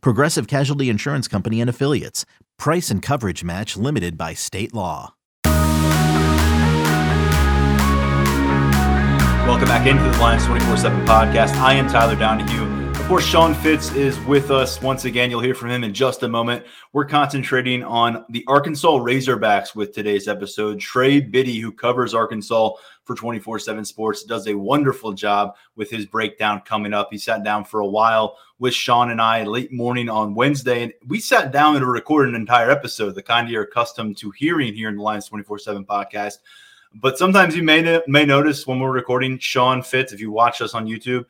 Progressive Casualty Insurance Company and Affiliates. Price and coverage match limited by state law. Welcome back into the Lions 24 7 podcast. I am Tyler Donahue. Of course, Sean Fitz is with us once again. You'll hear from him in just a moment. We're concentrating on the Arkansas Razorbacks with today's episode. Trey Biddy, who covers Arkansas for 24 7 Sports, does a wonderful job with his breakdown coming up. He sat down for a while with Sean and I late morning on Wednesday, and we sat down to record an entire episode, the kind you're accustomed to hearing here in the Lions 24 7 podcast. But sometimes you may, may notice when we're recording Sean Fitz, if you watch us on YouTube,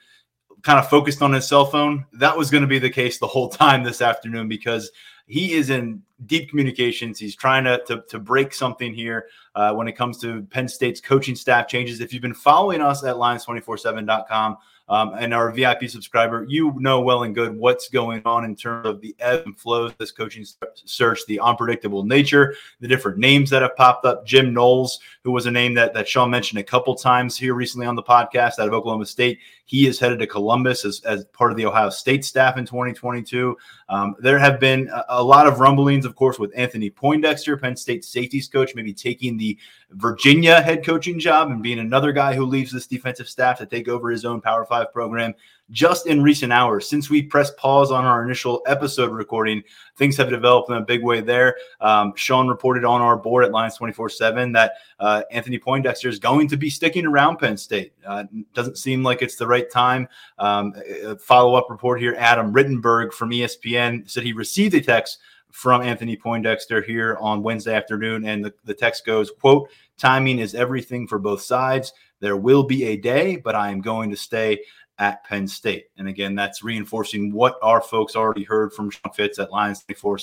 kind of focused on his cell phone. That was going to be the case the whole time this afternoon because he is in deep communications. He's trying to, to, to break something here uh, when it comes to Penn State's coaching staff changes. If you've been following us at lions247.com, um, and our VIP subscriber, you know well and good what's going on in terms of the ebb and flows this coaching search, the unpredictable nature, the different names that have popped up. Jim Knowles, who was a name that, that Sean mentioned a couple times here recently on the podcast out of Oklahoma State. He is headed to Columbus as, as part of the Ohio State staff in 2022. Um, there have been a, a, lot of rumblings, of course, with Anthony Poindexter, Penn State safeties coach, maybe taking the Virginia head coaching job and being another guy who leaves this defensive staff to take over his own Power program just in recent hours. Since we pressed pause on our initial episode recording, things have developed in a big way there. Um, Sean reported on our board at Lions 24 7 that uh, Anthony Poindexter is going to be sticking around Penn State. Uh, doesn't seem like it's the right time. Um, Follow up report here Adam Rittenberg from ESPN said he received a text from Anthony Poindexter here on Wednesday afternoon. And the, the text goes, quote, timing is everything for both sides. There will be a day, but I am going to stay at Penn State. And again, that's reinforcing what our folks already heard from Sean Fitz at Lions 24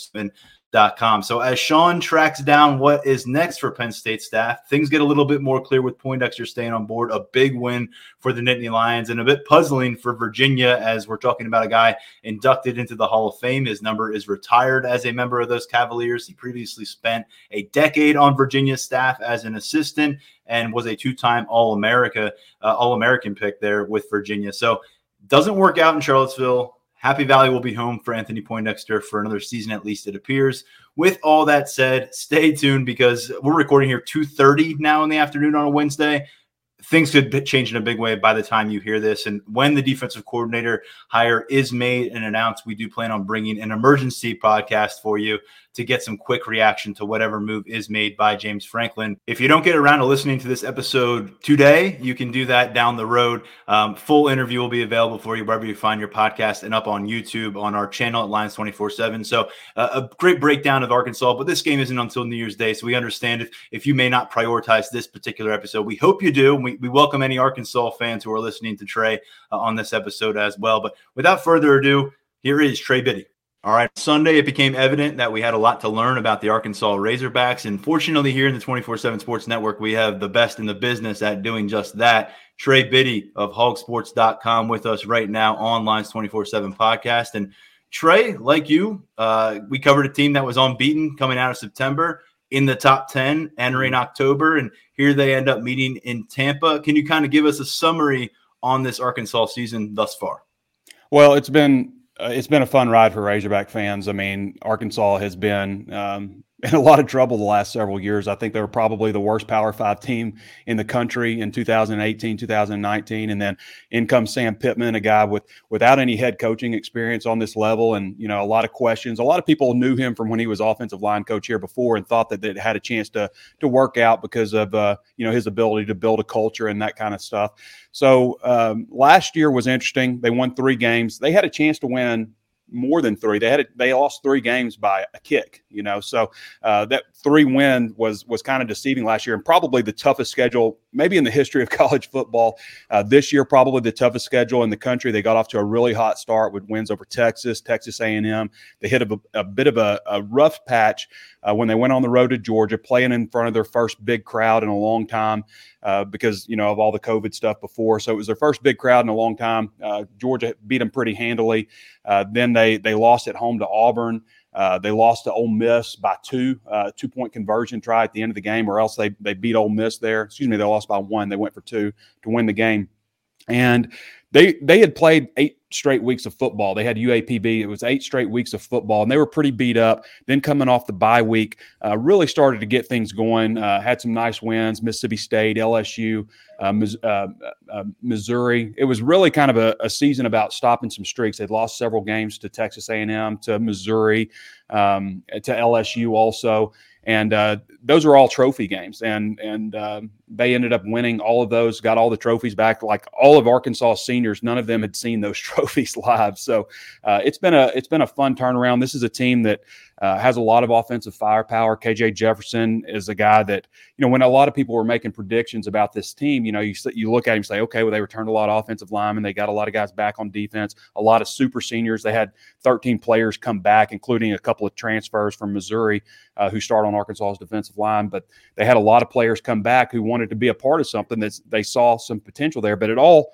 Com. So as Sean tracks down what is next for Penn State staff, things get a little bit more clear with Poindexter staying on board. A big win for the Nittany Lions and a bit puzzling for Virginia as we're talking about a guy inducted into the Hall of Fame. His number is retired as a member of those Cavaliers. He previously spent a decade on Virginia's staff as an assistant and was a two-time All-America, uh, All-American pick there with Virginia. So doesn't work out in Charlottesville Happy Valley will be home for Anthony Poindexter for another season, at least it appears. With all that said, stay tuned because we're recording here 2.30 now in the afternoon on a Wednesday things could change in a big way by the time you hear this. And when the defensive coordinator hire is made and announced, we do plan on bringing an emergency podcast for you to get some quick reaction to whatever move is made by James Franklin. If you don't get around to listening to this episode today, you can do that down the road. Um, full interview will be available for you wherever you find your podcast and up on YouTube on our channel at Lions 24 7. So, uh, a great breakdown of Arkansas, but this game isn't until New Year's Day. So, we understand if, if you may not prioritize this particular episode. We hope you do. We, we welcome any Arkansas fans who are listening to Trey uh, on this episode as well. But without further ado, here is Trey Biddy. All right. Sunday, it became evident that we had a lot to learn about the Arkansas Razorbacks. And fortunately, here in the 24 7 Sports Network, we have the best in the business at doing just that. Trey Biddy of hogsports.com with us right now on Lions 24 7 podcast. And Trey, like you, uh, we covered a team that was unbeaten coming out of September in the top 10 entering October. And here they end up meeting in Tampa. Can you kind of give us a summary on this Arkansas season thus far? Well, it's been it's been a fun ride for Razorback fans. I mean, Arkansas has been um, in a lot of trouble the last several years. I think they were probably the worst Power Five team in the country in 2018, 2019, and then in comes Sam Pittman, a guy with without any head coaching experience on this level, and you know a lot of questions. A lot of people knew him from when he was offensive line coach here before, and thought that it had a chance to to work out because of uh, you know his ability to build a culture and that kind of stuff. So um, last year was interesting. They won three games. They had a chance to win more than three. They had they lost three games by a kick, you know. So uh, that three win was was kind of deceiving last year, and probably the toughest schedule maybe in the history of college football. Uh, this year, probably the toughest schedule in the country. They got off to a really hot start with wins over Texas, Texas A&M. They hit a, a bit of a, a rough patch uh, when they went on the road to Georgia, playing in front of their first big crowd in a long time uh, because you know of all the COVID stuff before. So it was their first big crowd in a long time. Uh, Georgia beat them pretty handily. Uh, then they they lost at home to Auburn. Uh, they lost to Ole Miss by two, uh, two point conversion try at the end of the game, or else they they beat Ole Miss there. Excuse me, they lost by one. They went for two to win the game, and they they had played eight straight weeks of football. They had UAPB. It was eight straight weeks of football, and they were pretty beat up. Then coming off the bye week, uh, really started to get things going. Uh, had some nice wins: Mississippi State, LSU, uh, uh, uh, Missouri. It was really kind of a, a, season about stopping some streaks. They'd lost several games to Texas A&M, to Missouri, um, to LSU also and uh, those are all trophy games. And and uh, they ended up winning all of those got all the trophies back. Like all of arkansas seniors none of them had seen those trophies live. So uh, it's been a it's been a fun turnaround. This is a team that uh, has a lot of offensive firepower. KJ Jefferson is a guy that, you know, when a lot of people were making predictions about this team, you know, you, you look at him and say, okay, well, they returned a lot of offensive linemen. They got a lot of guys back on defense, a lot of super seniors. They had 13 players come back, including a couple of transfers from Missouri uh, who start on Arkansas's defensive line. But they had a lot of players come back who wanted to be a part of something that they saw some potential there. But it all,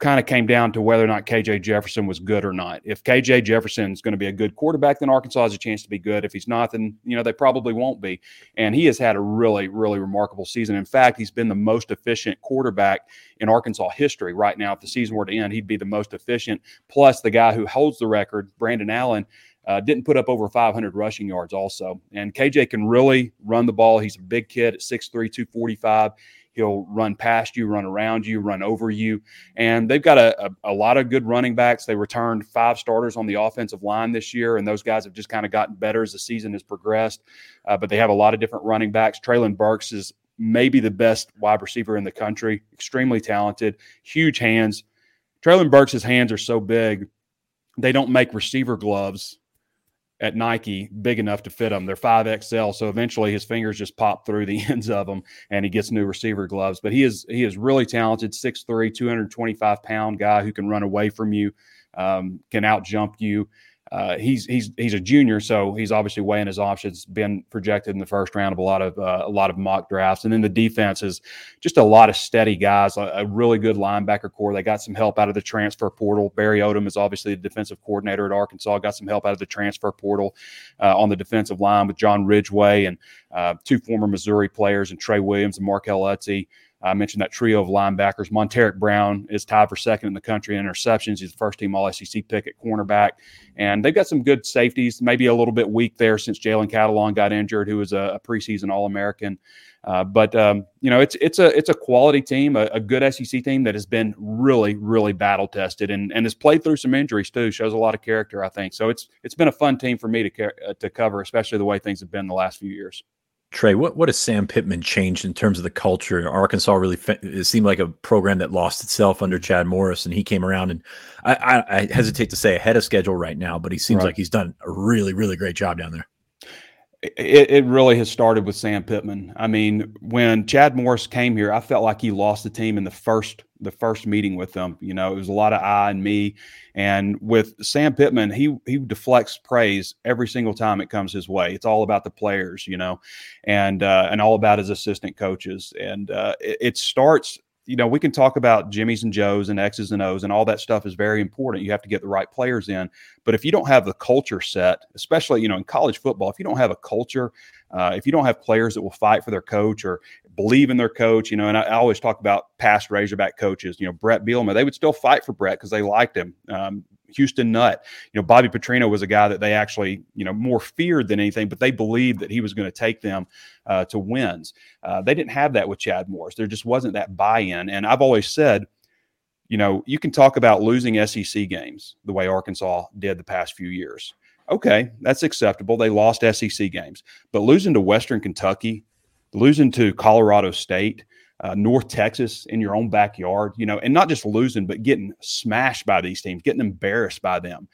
kind of came down to whether or not KJ Jefferson was good or not. If KJ Jefferson is going to be a good quarterback, then Arkansas has a chance to be good. If he's not, then you know they probably won't be. And he has had a really, really remarkable season. In fact, he's been the most efficient quarterback in Arkansas history right now. If the season were to end, he'd be the most efficient. Plus, the guy who holds the record, Brandon Allen. Uh, didn't put up over 500 rushing yards also. And KJ can really run the ball. He's a big kid at 6'3, 245. He'll run past you, run around you, run over you. And they've got a, a, a, lot of good running backs. They returned five starters on the offensive line this year, and those guys have just kind of gotten better as the season has progressed. Uh, but they have a lot of different running backs. Treylon Burks is maybe the best wide receiver in the country, extremely talented, huge hands. Treylon Burks' hands are so big, they don't make receiver gloves at Nike big enough to fit him. They're 5XL, so eventually his fingers just pop through the ends of them and he gets new receiver gloves. But he is he is really talented, 6'3, 225 pound guy who can run away from you, um, can out jump you. Uh, he's he's he's a junior, so he's obviously weighing his options. Been projected in the first round of a lot of uh, a lot of mock drafts, and then the defense is just a lot of steady guys. A, a, really good linebacker corps. They got some help out of the transfer portal. Barry Odom is obviously the defensive coordinator at Arkansas. Got some help out of the transfer portal uh, on the defensive line with John Ridgeway and uh, two former Missouri players and Trey Williams and Markell Utsey. I mentioned that trio of linebackers. Montaric Brown is tied for second in the country in interceptions. He's the first team All SEC pick at cornerback. And they've got some good safeties, maybe a little bit weak there since Jalen Catalon got injured, who was a, a preseason All American. Uh, but um, you know, it's it's a it's a quality team, a, a, good SEC team that has been really really battle tested and and has played through some injuries too. Shows a lot of character, I think. So it's it's been a fun team for me to uh, to cover, especially the way things have been the last few years. Trey, what, what has Sam Pittman changed in terms of the culture? Arkansas really it seemed like a program that lost itself under mm-hmm. Chad Morris, and he came around and I, I, I hesitate to say ahead of schedule right now, but he seems right. like he's done a really really great job down there. It, it really has started with Sam Pittman. I mean, when Chad Morris came here, I felt like he lost the team in the first the first meeting with them. You know, it was a lot of I and me. And with Sam Pittman, he he deflects praise every single time it comes his way. It's all about the players, you know, and uh, and all about his assistant coaches. And uh, it, it starts you know, we can talk about Jimmys and Joes and X's and O's and all that stuff is very important. You have to get the right players in. But if you don't have the culture set, especially, you know, in college football, if you don't have a culture, uh, if you don't have players that will fight for their coach or believe in their coach, you know, and I, I always talk about past Razorback coaches, you know, Bret Bielema, they would still fight for Bret because they liked him. Um, Houston Nutt. You know, Bobby Petrino was a guy that they actually, you know, more feared than anything, but they believed that he was going to take them uh, to wins. Uh, they didn't have that with Chad Morris. There just wasn't that buy-in. And I've always said, you know, you can talk about losing SEC games the way Arkansas did the past few years. Okay, that's acceptable. They lost SEC games, but losing to Western Kentucky, losing to Colorado State, uh, North Texas in your own backyard, you know, and not just losing, but getting smashed by these teams, getting embarrassed by them.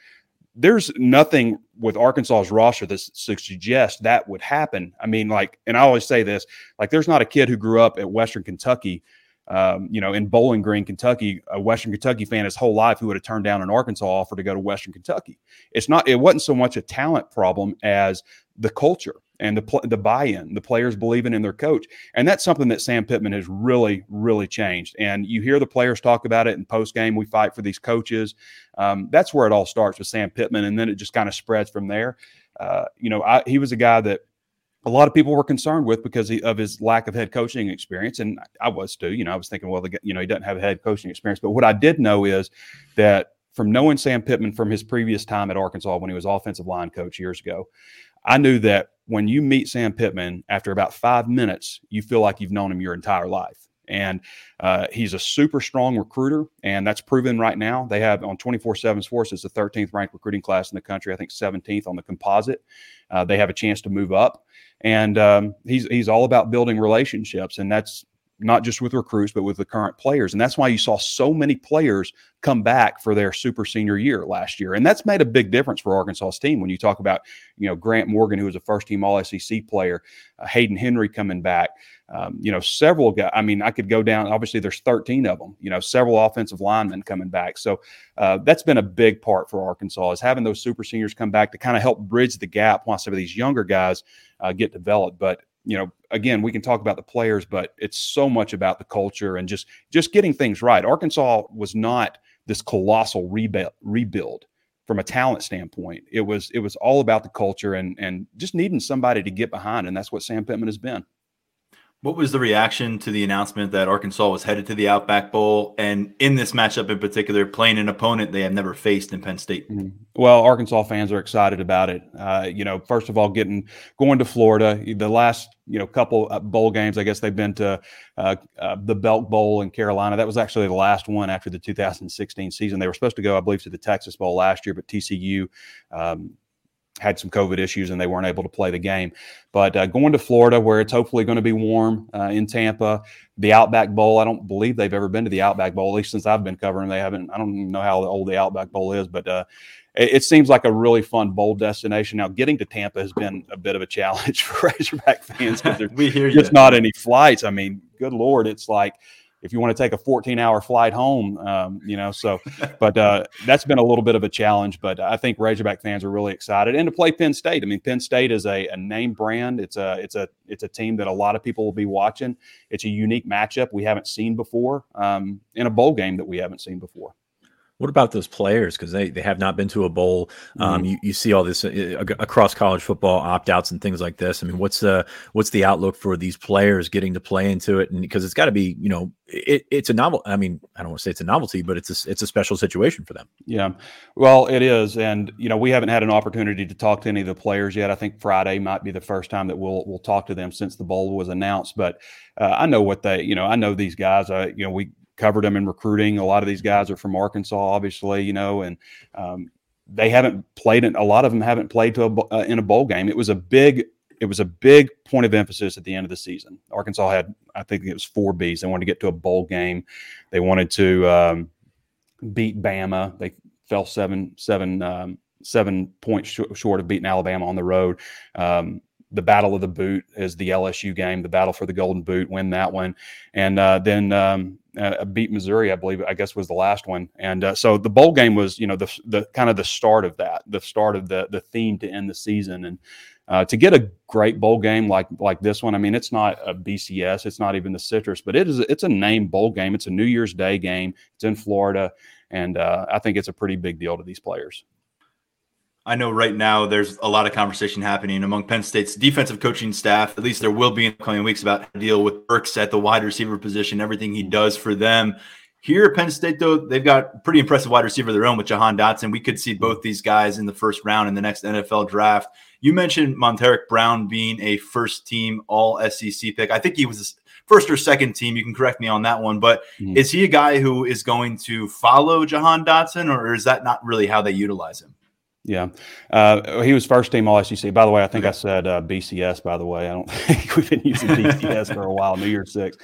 there's nothing with Arkansas's roster that suggests that would happen. I mean, like, and I always say this, like, there's not a kid who grew up at Western Kentucky, um, you know, in Bowling Green, Kentucky, a Western Kentucky fan his whole life who would have turned down an Arkansas offer to go to Western Kentucky. It's not, it wasn't so much a talent problem as the culture and the the buy-in, the players believing in their coach, and that's something that Sam Pittman has really, really changed. And you hear the players talk about it in post game. We fight for these coaches. Um, that's where it all starts with Sam Pittman, and then it just kind of spreads from there. Uh, you know, I, he was a guy that a lot of people were concerned with because he, of his lack of head coaching experience, and I was too. You know, I was thinking, well, the, you know, he doesn't have a head coaching experience. But what I did know is that from knowing Sam Pittman from his previous time at Arkansas when he was offensive line coach years ago, I knew that when you meet Sam Pittman, after about five minutes, you feel like you've known him your entire life. And uh, he's a super strong recruiter, and that's proven right now. They have on 24 7 Sports, it's the 13th ranked recruiting class in the country, I think 17th on the composite. Uh, they have a chance to move up. And um, he's, he's all about building relationships, and that's not just with recruits, but with the current players. And that's why you saw so many players come back for their super senior year last year. And that's made a big difference for Arkansas's team. When you talk about, you know, Grant Morgan, who was a first team All SEC player, uh, Hayden Henry coming back, um, you know, several guys. I mean, I could go down, obviously, there's 13 of them, you know, several offensive linemen coming back. So uh, that's been a big part for Arkansas is having those super seniors come back to kind of help bridge the gap while some of these younger guys uh, get developed. But you know, again, we can talk about the players, but it's so much about the culture and just just getting things right. Arkansas was not this colossal rebuild rebuild from a talent standpoint. It was it was all about the culture and and just needing somebody to get behind, and that's what Sam Pittman has been. What was the reaction to the announcement that Arkansas was headed to the Outback Bowl and in this matchup in particular, playing an opponent they have never faced in Penn State? Mm-hmm. Well, Arkansas fans are excited about it. Uh, you know, first of all, getting going to Florida. The last you know couple bowl games, I guess they've been to uh, uh, the Belk Bowl in Carolina. That was actually the last one after the 2016 season. They were supposed to go, I believe, to the Texas Bowl last year, but TCU. Um, had some COVID issues and they weren't able to play the game. But uh, going to Florida, where it's hopefully going to be warm uh, in Tampa, the Outback Bowl. I don't believe they've ever been to the Outback Bowl, at least since I've been covering. They haven't. I don't know how old the Outback Bowl is, but uh, it, it, seems like a really fun bowl destination. Now, getting to Tampa has been a bit of a challenge for Razorback fans because there's just not any flights. I mean, good lord, it's like if you want to take a 14 hour flight home, um, you know, so, but uh, that's been a little bit of a challenge, but I think Razorback fans are really excited and to play Penn State. I mean, Penn State is a, a name brand. It's a, it's a, it's a team that a lot of people will be watching. It's a unique matchup we haven't seen before um, in a bowl game that we haven't seen before. What about those players? Because they, they have not been to a bowl. Um, mm-hmm. you, you see all this uh, across college football opt outs and things like this. I mean, what's the what's the outlook for these players getting to play into it? And because it's got to be, you know, it, it's a novel. I mean, I don't want to say it's a novelty, but it's a, it's a special situation for them. Yeah, well, it is, and you know, we haven't had an opportunity to talk to any of the players yet. I think Friday might be the first time that we'll we'll talk to them since the bowl was announced. But uh, I know what they, you know, I know these guys. Uh, you know, we covered them in recruiting. A lot of these guys are from Arkansas, obviously, you know, and um, they haven't played a lot of them haven't played to a, uh, in a bowl game. It was a big it was a big point of emphasis at the end of the season. Arkansas had, I think it was four Bs. They wanted to get to a bowl game. They wanted to um, beat Bama. They fell seven, seven, um, seven points sh- short of beating Alabama on the road. Um, the battle of the boot is the LSU game, the battle for the golden boot, win that one. And uh, then um, uh, beat Missouri, I believe. I guess was the last one, and uh, so the bowl game was, you know, the the kind of the start of that, the start of the the theme to end the season, and uh, to get a great bowl game like like this one. I mean, it's not a BCS, it's not even the Citrus, but it is it's a name bowl game. It's a New Year's Day game. It's in Florida, and uh, I think it's a pretty big deal to these players. I know right now there's a lot of conversation happening among Penn State's defensive coaching staff. At least there will be in the coming weeks about how to deal with Burks at the wide receiver position, everything he does for them. Here at Penn State, though, they've got pretty impressive wide receiver of their own with Jahan Dotson. We could see both these guys in the first round in the next NFL draft. You mentioned Montaric Brown being a first team all SEC pick. I think he was first or second team. You can correct me on that one. But mm-hmm. is he a guy who is going to follow Jahan Dotson, or is that not really how they utilize him? Yeah, uh, he was first team All SEC. By the way, I think. I said uh, BCS. By the way, I don't think we've been using BCS for a while. New Year's Six,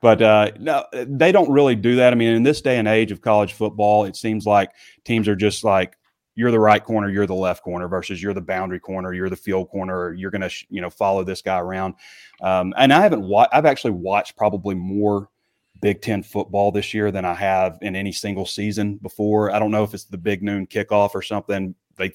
but uh, no, they don't really do that. I mean, in this day and age of college football, it seems like teams are just like you're the right corner, you're the left corner versus you're the boundary corner, you're the field corner, you're going to, you know, follow this guy around. Um, and I haven't watched, I've actually watched probably more Big Ten football this year than I have in any single season before. I don't know if it's the big noon kickoff or something. They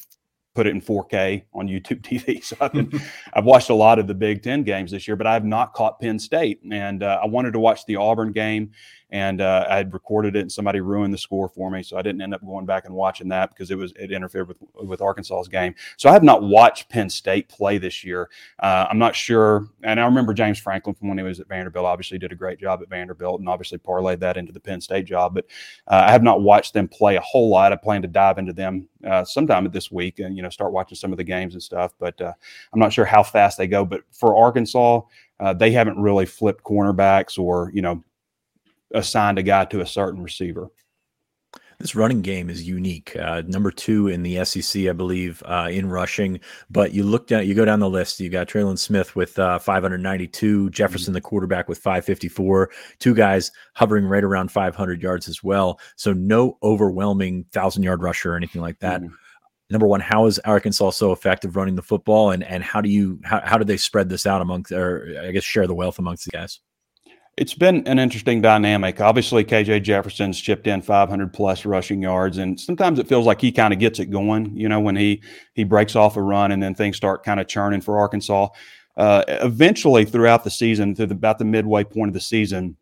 put it in 4K on YouTube TV. So I've been, I've watched a lot of the Big Ten games this year, but I have not caught Penn State. And uh, I wanted to watch the Auburn game, and uh, I had recorded it, and somebody ruined the score for me, so I didn't end up going back and watching that because it was it interfered with with Arkansas's game. So I have not watched Penn State play this year. Uh, I'm not sure, and I remember James Franklin from when he was at Vanderbilt. Obviously, did a great job at Vanderbilt, and obviously parlayed that into the Penn State job. But uh, I have not watched them play a whole lot. I plan to dive into them uh, sometime this week and you know start watching some of the games and stuff. But uh, I'm not sure how fast they go. But for Arkansas, uh, they haven't really flipped cornerbacks or you know assigned a guy to a certain receiver. This running game is unique. Uh, number two in the SEC, I believe, uh, in rushing. But you look down, you go down the list. You got Trelon Smith with uh, 592, Jefferson, mm-hmm. the quarterback, with 554. Two guys hovering right around 500 yards as well. So no overwhelming thousand yard rusher or anything like that. Mm-hmm. Number one, how is Arkansas so effective running the football, and and how do you how, how do they spread this out amongst, or I guess share the wealth amongst the guys? It's been an interesting dynamic. Obviously, KJ Jefferson's chipped in 500 plus rushing yards, and sometimes it feels like he kind of gets it going. You know, when he he breaks off a run, and then things start kind of churning for Arkansas. Uh, eventually, throughout the season, to the, about the midway point of the season,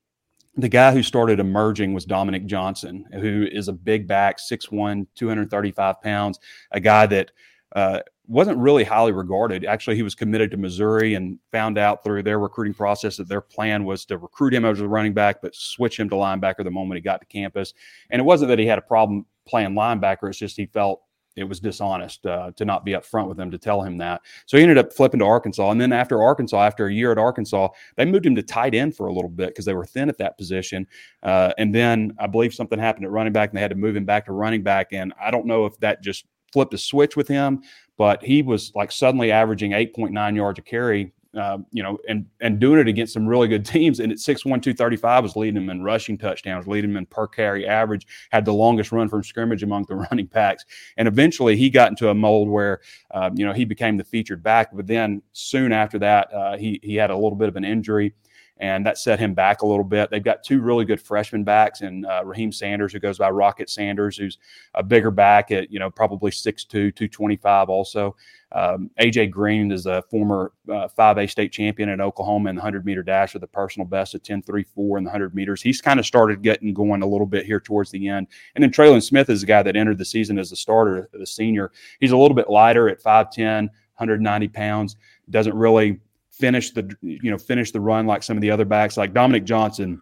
the guy who started emerging was Dominic Johnson, who is a big back, 6'1", 235 pounds, a guy that uh, wasn't really highly regarded. Actually, he was committed to Missouri and found out through their recruiting process that their plan was to recruit him as a running back, but switch him to linebacker the moment he got to campus. And it wasn't that he had a problem playing linebacker; it's just he felt it was dishonest uh, to not be upfront with him to tell him that. So he ended up flipping to Arkansas, and then after Arkansas, after a year at Arkansas, they moved him to tight end for a little bit because they were thin at that position. Uh, and then I believe something happened at running back, and they had to move him back to running back. And I don't know if that just flipped a switch with him, but he was like suddenly averaging 8.9 yards a carry, uh, you know, and and doing it against some really good teams. And at 6'1", 235 was leading him in rushing touchdowns, leading him in per carry average, had the longest run from scrimmage among the running backs. And eventually he got into a mold where, uh, you know, he became the featured back. But then soon after that, uh, he, he had a little bit of an injury and that set him back a little bit. They've got two really good freshman backs, and uh, Raheem Sanders, who goes by Rocket Sanders, who's a bigger back at you know probably 6'2", 225 also. Um, AJ Green is a former uh, 5A state champion in Oklahoma in the 100 meter dash with a personal best of 10.34 in the 100 meters. He's kind of started getting going a little bit here towards the end. And then Trelon Smith is the guy that entered the season as a starter, the senior. He's a little bit lighter at 5'10, 190 pounds. Doesn't really finish the you know finish the run like some of the other backs like Dominic Johnson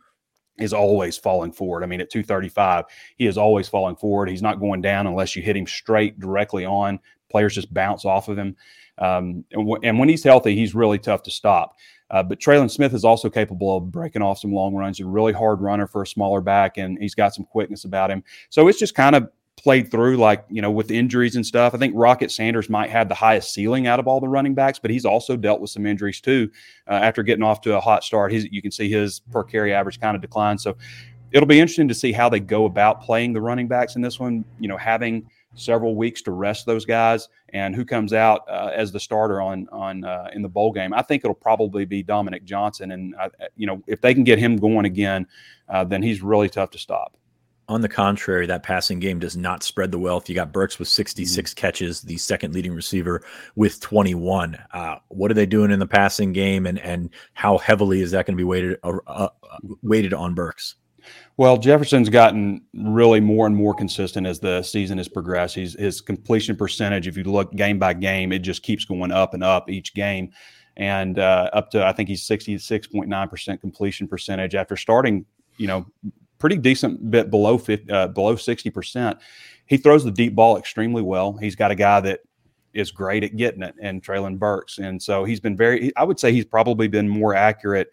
is always falling forward. I mean, at 235, he is always falling forward. He's not going down unless you hit him straight directly on. Players just bounce off of him. Um, and, w- and, when he's healthy, he's really tough to stop. Uh, but Trelon Smith is also capable of breaking off some long runs. A really hard runner for a smaller back, and he's got some quickness about him. So it's just kind of played through, like, you know, with injuries and stuff. I think Rocket Sanders might have the highest ceiling out of all the running backs, but he's also dealt with some injuries too. Uh, after getting off to a hot start, you can see his per carry average kind of decline. So it'll be interesting to see how they go about playing the running backs in this one, you know, having several weeks to rest those guys and who comes out uh, as the starter on on uh, in the bowl game. I think it'll probably be Dominic Johnson, and uh, you know if they can get him going again, uh, then he's really tough to stop. On the contrary, that passing game does not spread the wealth. You got Burks with 66 mm-hmm. catches, the second leading receiver with 21. Uh, what are they doing in the passing game, and and how heavily is that going to be weighted uh, uh, weighted on Burks? Well, Jefferson's gotten really more and more consistent as the season has progressed. He's, his completion percentage, if you look game by game, it just keeps going up and up each game, and uh, up to I think he's 66.9 percent completion percentage after starting, you know, pretty decent bit below 50, uh, below 60%. He throws the deep ball extremely well. He's got a guy that is great at getting it and Treylon Burks. And so he's been very, I would say he's probably been more accurate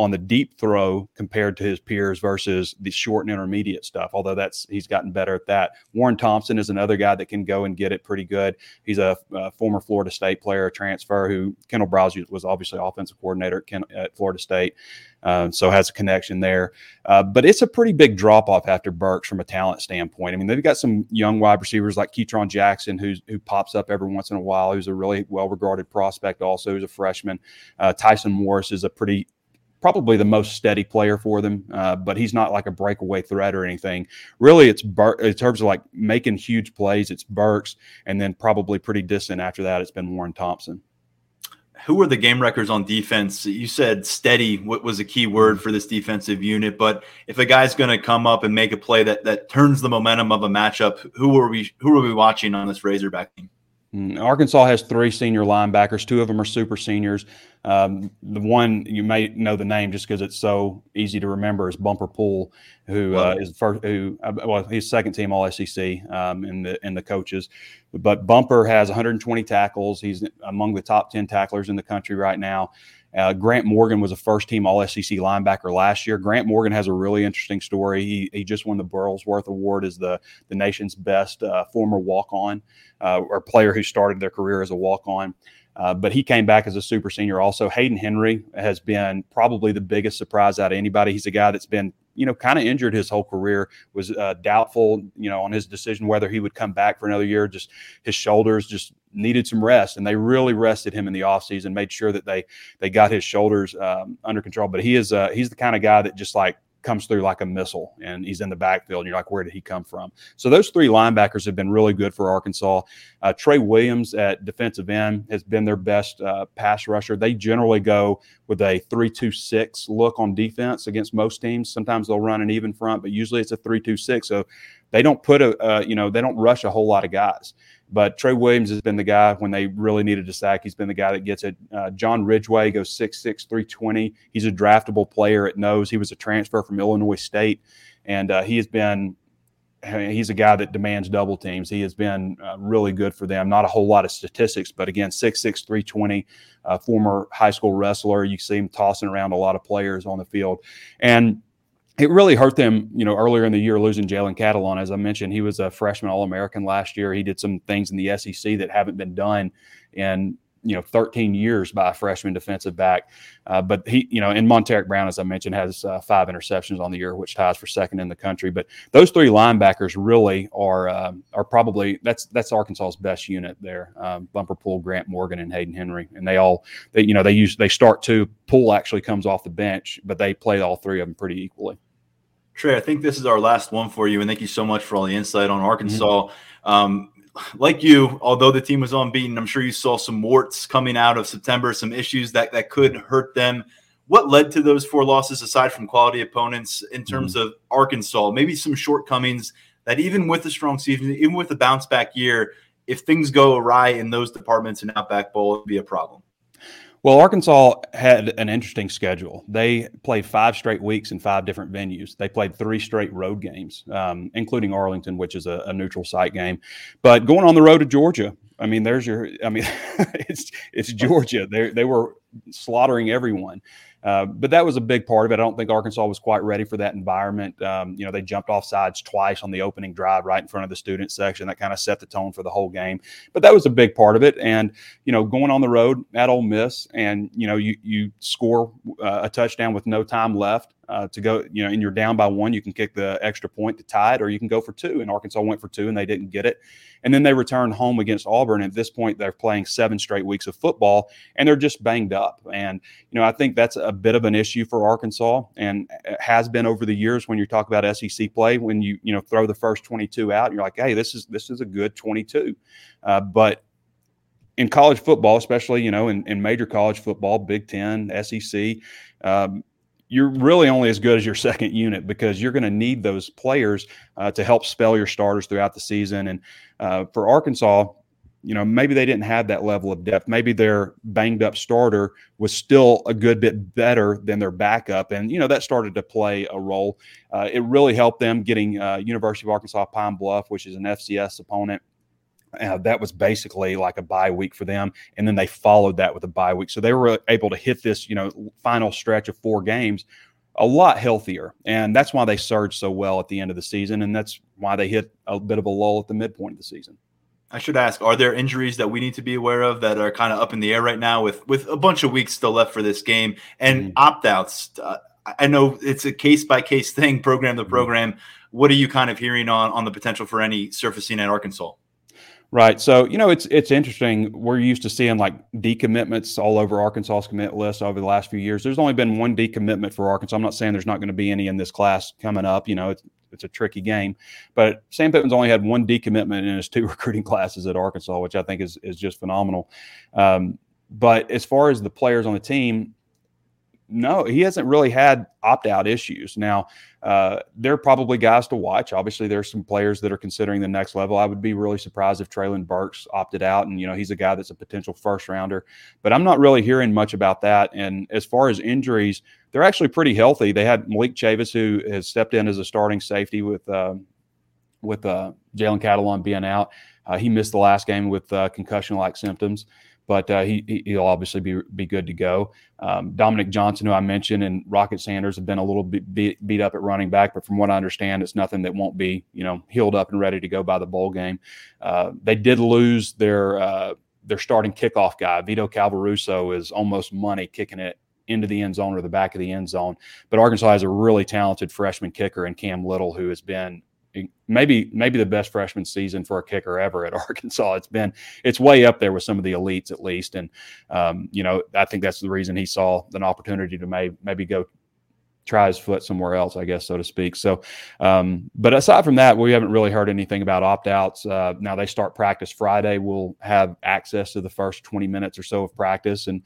on the deep throw compared to his peers versus the short and intermediate stuff. Although that's he's gotten better at that. Warren Thompson is another guy that can go and get it pretty good. He's a, a former Florida State player, a transfer who Kendal Briles was obviously offensive coordinator at, Ken, at Florida State. Uh, so has a connection there. Uh, but it's a pretty big drop off after Burks from a talent standpoint. I mean, they've got some young wide receivers like Ketron Jackson, who's, who pops up every once in a while, who's a really well regarded prospect, also, who's a freshman. Uh, Tyson Morris is a pretty probably the most steady player for them, uh, but he's not like a breakaway threat or anything. Really, it's Bur- in terms of like making huge plays. It's Burks, and then probably pretty distant after that. It's been Warren Thompson who are the game records on defense? You said steady. What was a key word for this defensive unit? But if a guy's going to come up and make a play that that turns the momentum of a matchup, who are we who are we watching on this Razorback team? Mm, Arkansas has three senior linebackers. Two of them are super seniors. Um, the one you may know the name just because it's so easy to remember is Bumper Pool, who uh, is first. Who uh, well, he's second team All SEC um, in the in the coaches. But Bumper has 120 tackles. He's among the top 10 tacklers in the country right now. Uh, Grant Morgan was a first team All SEC linebacker last year. Grant Morgan has a really interesting story. He, he just won the Burlsworth Award as the, the nation's best uh, former walk on uh, or player who started their career as a walk on. Uh, but he came back as a super senior also. Hayden Henry has been probably the biggest surprise out of anybody. He's a guy that's been you know, kind of injured his whole career, was uh, doubtful, you know, on his decision whether he would come back for another year. Just his shoulders just needed some rest, and they really rested him in the offseason, made sure that they they got his shoulders um, under control. But he is uh, he's the kind of guy that just like comes through like a missile and he's in the backfield and you're like where did he come from? So those three linebackers have been really good for arkansas. Uh, trey williams at defensive end has been their best uh, pass rusher. They generally go with a 3-2-6 look on defense against most teams. Sometimes they'll run an even front but usually it's a 3-2-6 so they don't put a uh, you know they don't rush a whole lot of guys but Trey Williams has been the guy when they really needed a sack. He's been the guy that gets it. Uh, John Ridgeway goes 6'6, 320. He's a draftable player at nose. He was a transfer from Illinois State, and uh, he has been. He's a guy that demands double teams. He has been uh, really good for them. Not a whole lot of statistics, but again, 6'6, 320, uh, former high school wrestler. You see him tossing around a lot of players on the field. And it really hurt them, you know, earlier in the year losing Jalen Catalon. As I mentioned, he was a freshman All American last year. He did some things in the SEC that haven't been done in you know 13 years by a freshman defensive back. Uh, but he, you know, and Montaric Brown, as I mentioned, has uh, five interceptions on the year, which ties for second in the country. But those three linebackers really are um, are probably that's that's Arkansas's best unit there. Um, Bumper Pool, Grant Morgan, and Hayden Henry, and they all they you know they use they start two. Pool actually comes off the bench, but they play all three of them pretty equally. Trey, I think this is our last one for you, and thank you so much for all the insight on Arkansas. Mm-hmm. Um, like you, although the team was unbeaten, I'm sure you saw some warts coming out of September, some issues that that could hurt them. What led to those four losses, aside from quality opponents, in terms mm-hmm. of Arkansas? Maybe some shortcomings that even with a strong season, even with a bounce back year, if things go awry in those departments in Outback Bowl, it'd be a problem. Well, Arkansas had an interesting schedule. They played five straight weeks in five different venues. They played three straight road games, um, including Arlington, which is a, a, neutral site game. But going on the road to Georgia, I mean, there's your. I mean, it's it's Georgia. They they were slaughtering everyone. Uh, but that was a big part of it. I don't think Arkansas was quite ready for that environment. Um, you know, they jumped off sides twice on the opening drive right in front of the student section. That kind of set the tone for the whole game. But that was a big part of it. And you know, going on the road at Ole Miss, and you know, you you score uh, a touchdown with no time left uh, to go, you know, and you're down by one, you can kick the extra point to tie it, or you can go for two. And Arkansas went for two, and they didn't get it. And then they returned home against Auburn. At this point, they're playing seven straight weeks of football, and they're just banged up. And you know, I think that's a bit of an issue for Arkansas, and has been over the years. When you talk about SEC play, when you you know throw the first 22 out, you're like, hey, this is this is a good 22. Uh, but in college football, especially you know in, in major college football, Big Ten, SEC, um, you're really only as good as your second unit because you're going to need those players uh, to help spell your starters throughout the season. And uh, for Arkansas, you know, maybe they didn't have that level of depth. Maybe their banged up starter was still a good bit better than their backup. And, you know, that started to play a role. Uh, it really helped them getting uh, University of Arkansas Pine Bluff, which is an FCS opponent Uh, that was basically like a bye week for them, and then they followed that with a bye week. So they were able to hit this, you know, final stretch of four games a lot healthier, and that's why they surged so well at the end of the season, and that's why they hit a bit of a lull at the midpoint of the season. I should ask: Are there injuries that we need to be aware of that are kind of up in the air right now, with with a bunch of weeks still left for this game and mm-hmm. opt outs? Uh, I know it's a case by case thing, program to mm-hmm. program. Mm-hmm. What are you kind of hearing on on the potential for any surfacing at Arkansas? Right. So, you know, it's it's interesting. We're used to seeing like decommitments all over Arkansas's commit list over the last few years. There's only been one decommitment for Arkansas. I'm not saying there's not going to be any in this class coming up. You know, it's it's a tricky game. But Sam Pittman's only had one decommitment in his two recruiting classes at Arkansas, which I think is is just phenomenal. Um, but as far as the players on the team, no, he hasn't really had opt out issues. Now, uh, there are probably guys to watch. Obviously, there's some players that are considering the next level. I would be really surprised if Treylon Burks opted out, and you know he's a guy that's a potential first rounder. But I'm not really hearing much about that. And as far as injuries, they're actually pretty healthy. They had Malik Chavis, who has stepped in as a starting safety with uh, with uh, Jalen Catalon being out. Uh, he missed the last game with uh, concussion-like symptoms but uh, he he'll obviously be be good to go. Um, Dominic Johnson, who I mentioned, and Rocket Sanders have been a little bit beat, beat, up at running back, but from what I understand, it's nothing that won't be you know healed up and ready to go by the bowl game. Uh, they did lose their uh, their starting kickoff guy, Vito Calvaruso, is almost money kicking it into the end zone or the back of the end zone. But Arkansas has a really talented freshman kicker in Cam Little, who has been maybe maybe the best freshman season for a kicker ever at Arkansas. It's been it's way up there with some of the elites at least, and um, you know I think that's the reason he saw an opportunity to may, maybe go try his foot somewhere else, I guess so to speak. So, um, but aside from that, we haven't really heard anything about opt outs. Uh, now they start practice Friday. We'll have access to the first twenty minutes or so of practice, and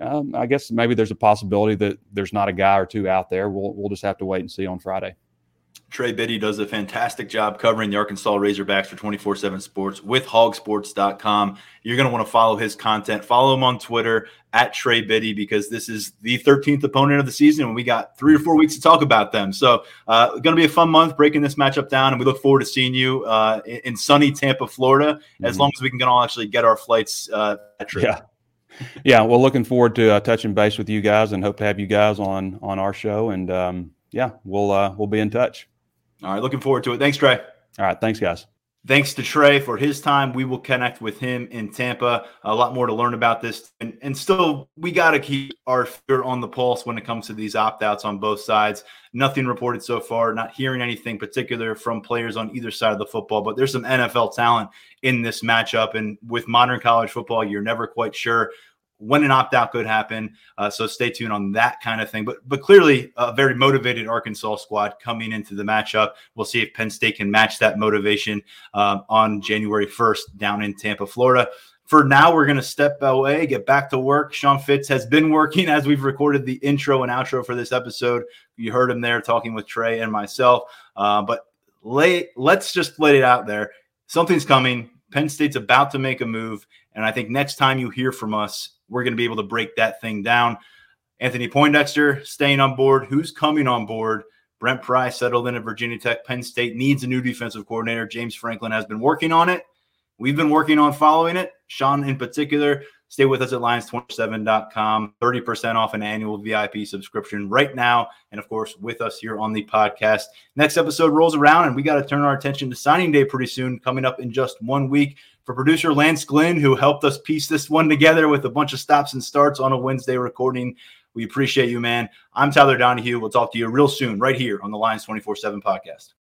um, I guess maybe there's a possibility that there's not a guy or two out there. We'll we'll just have to wait and see on Friday. Trey Biddy does a fantastic job covering the Arkansas Razorbacks for 24 7 Sports with hogsports.com. You're going to want to follow his content. Follow him on Twitter at Trey Biddy because this is the 13th opponent of the season and we got three or four weeks to talk about them. So, uh, going to be a fun month breaking this matchup down. And we look forward to seeing you uh, in sunny Tampa, Florida, as mm-hmm. long as we can all actually get our flights. Uh, yeah. Yeah. Well, looking forward to uh, touching base with you guys and hope to have you guys on on our show. And um, yeah, we'll uh, we'll be in touch. All right, looking forward to it. Thanks, Trey. All right, thanks, guys. Thanks to Trey for his time. We will connect with him in Tampa. A lot more to learn about this. And, and still, we got to keep our finger on the pulse when it comes to these opt outs on both sides. Nothing reported so far, not hearing anything particular from players on either side of the football, but there's some NFL talent in this matchup. And with modern college football, you're never quite sure when an opt out could happen. Uh, so stay tuned on that kind of thing. But but clearly a very motivated Arkansas squad coming into the matchup. We'll see if Penn State can match that motivation um, on January 1st down in Tampa, Florida. For now, we're going to step away, get back to work. Sean Fitz has been working as we've recorded the intro and outro for this episode. You heard him there talking with Trey and myself. Uh, but lay, let's just lay it out there. Something's coming. Penn State's about to make a move. And I think next time you hear from us, we're going to be able to break that thing down. Anthony Poindexter staying on board. Who's coming on board? Brent Pry settled in at Virginia Tech. Penn State needs a new defensive coordinator. James Franklin has been working on it. We've been working on following it. Sean, in particular, stay with us at lions247.com. 30% off an annual VIP subscription right now. And of course, with us here on the podcast. Next episode rolls around, and we got to turn our attention to signing day pretty soon, coming up in just one week for producer Lance Glenn, who helped us piece this one together with a bunch of stops and starts on a Wednesday recording. We appreciate you, man. I'm Tyler Donahue. We'll talk to you real soon, right here on the Lions 24 7 podcast.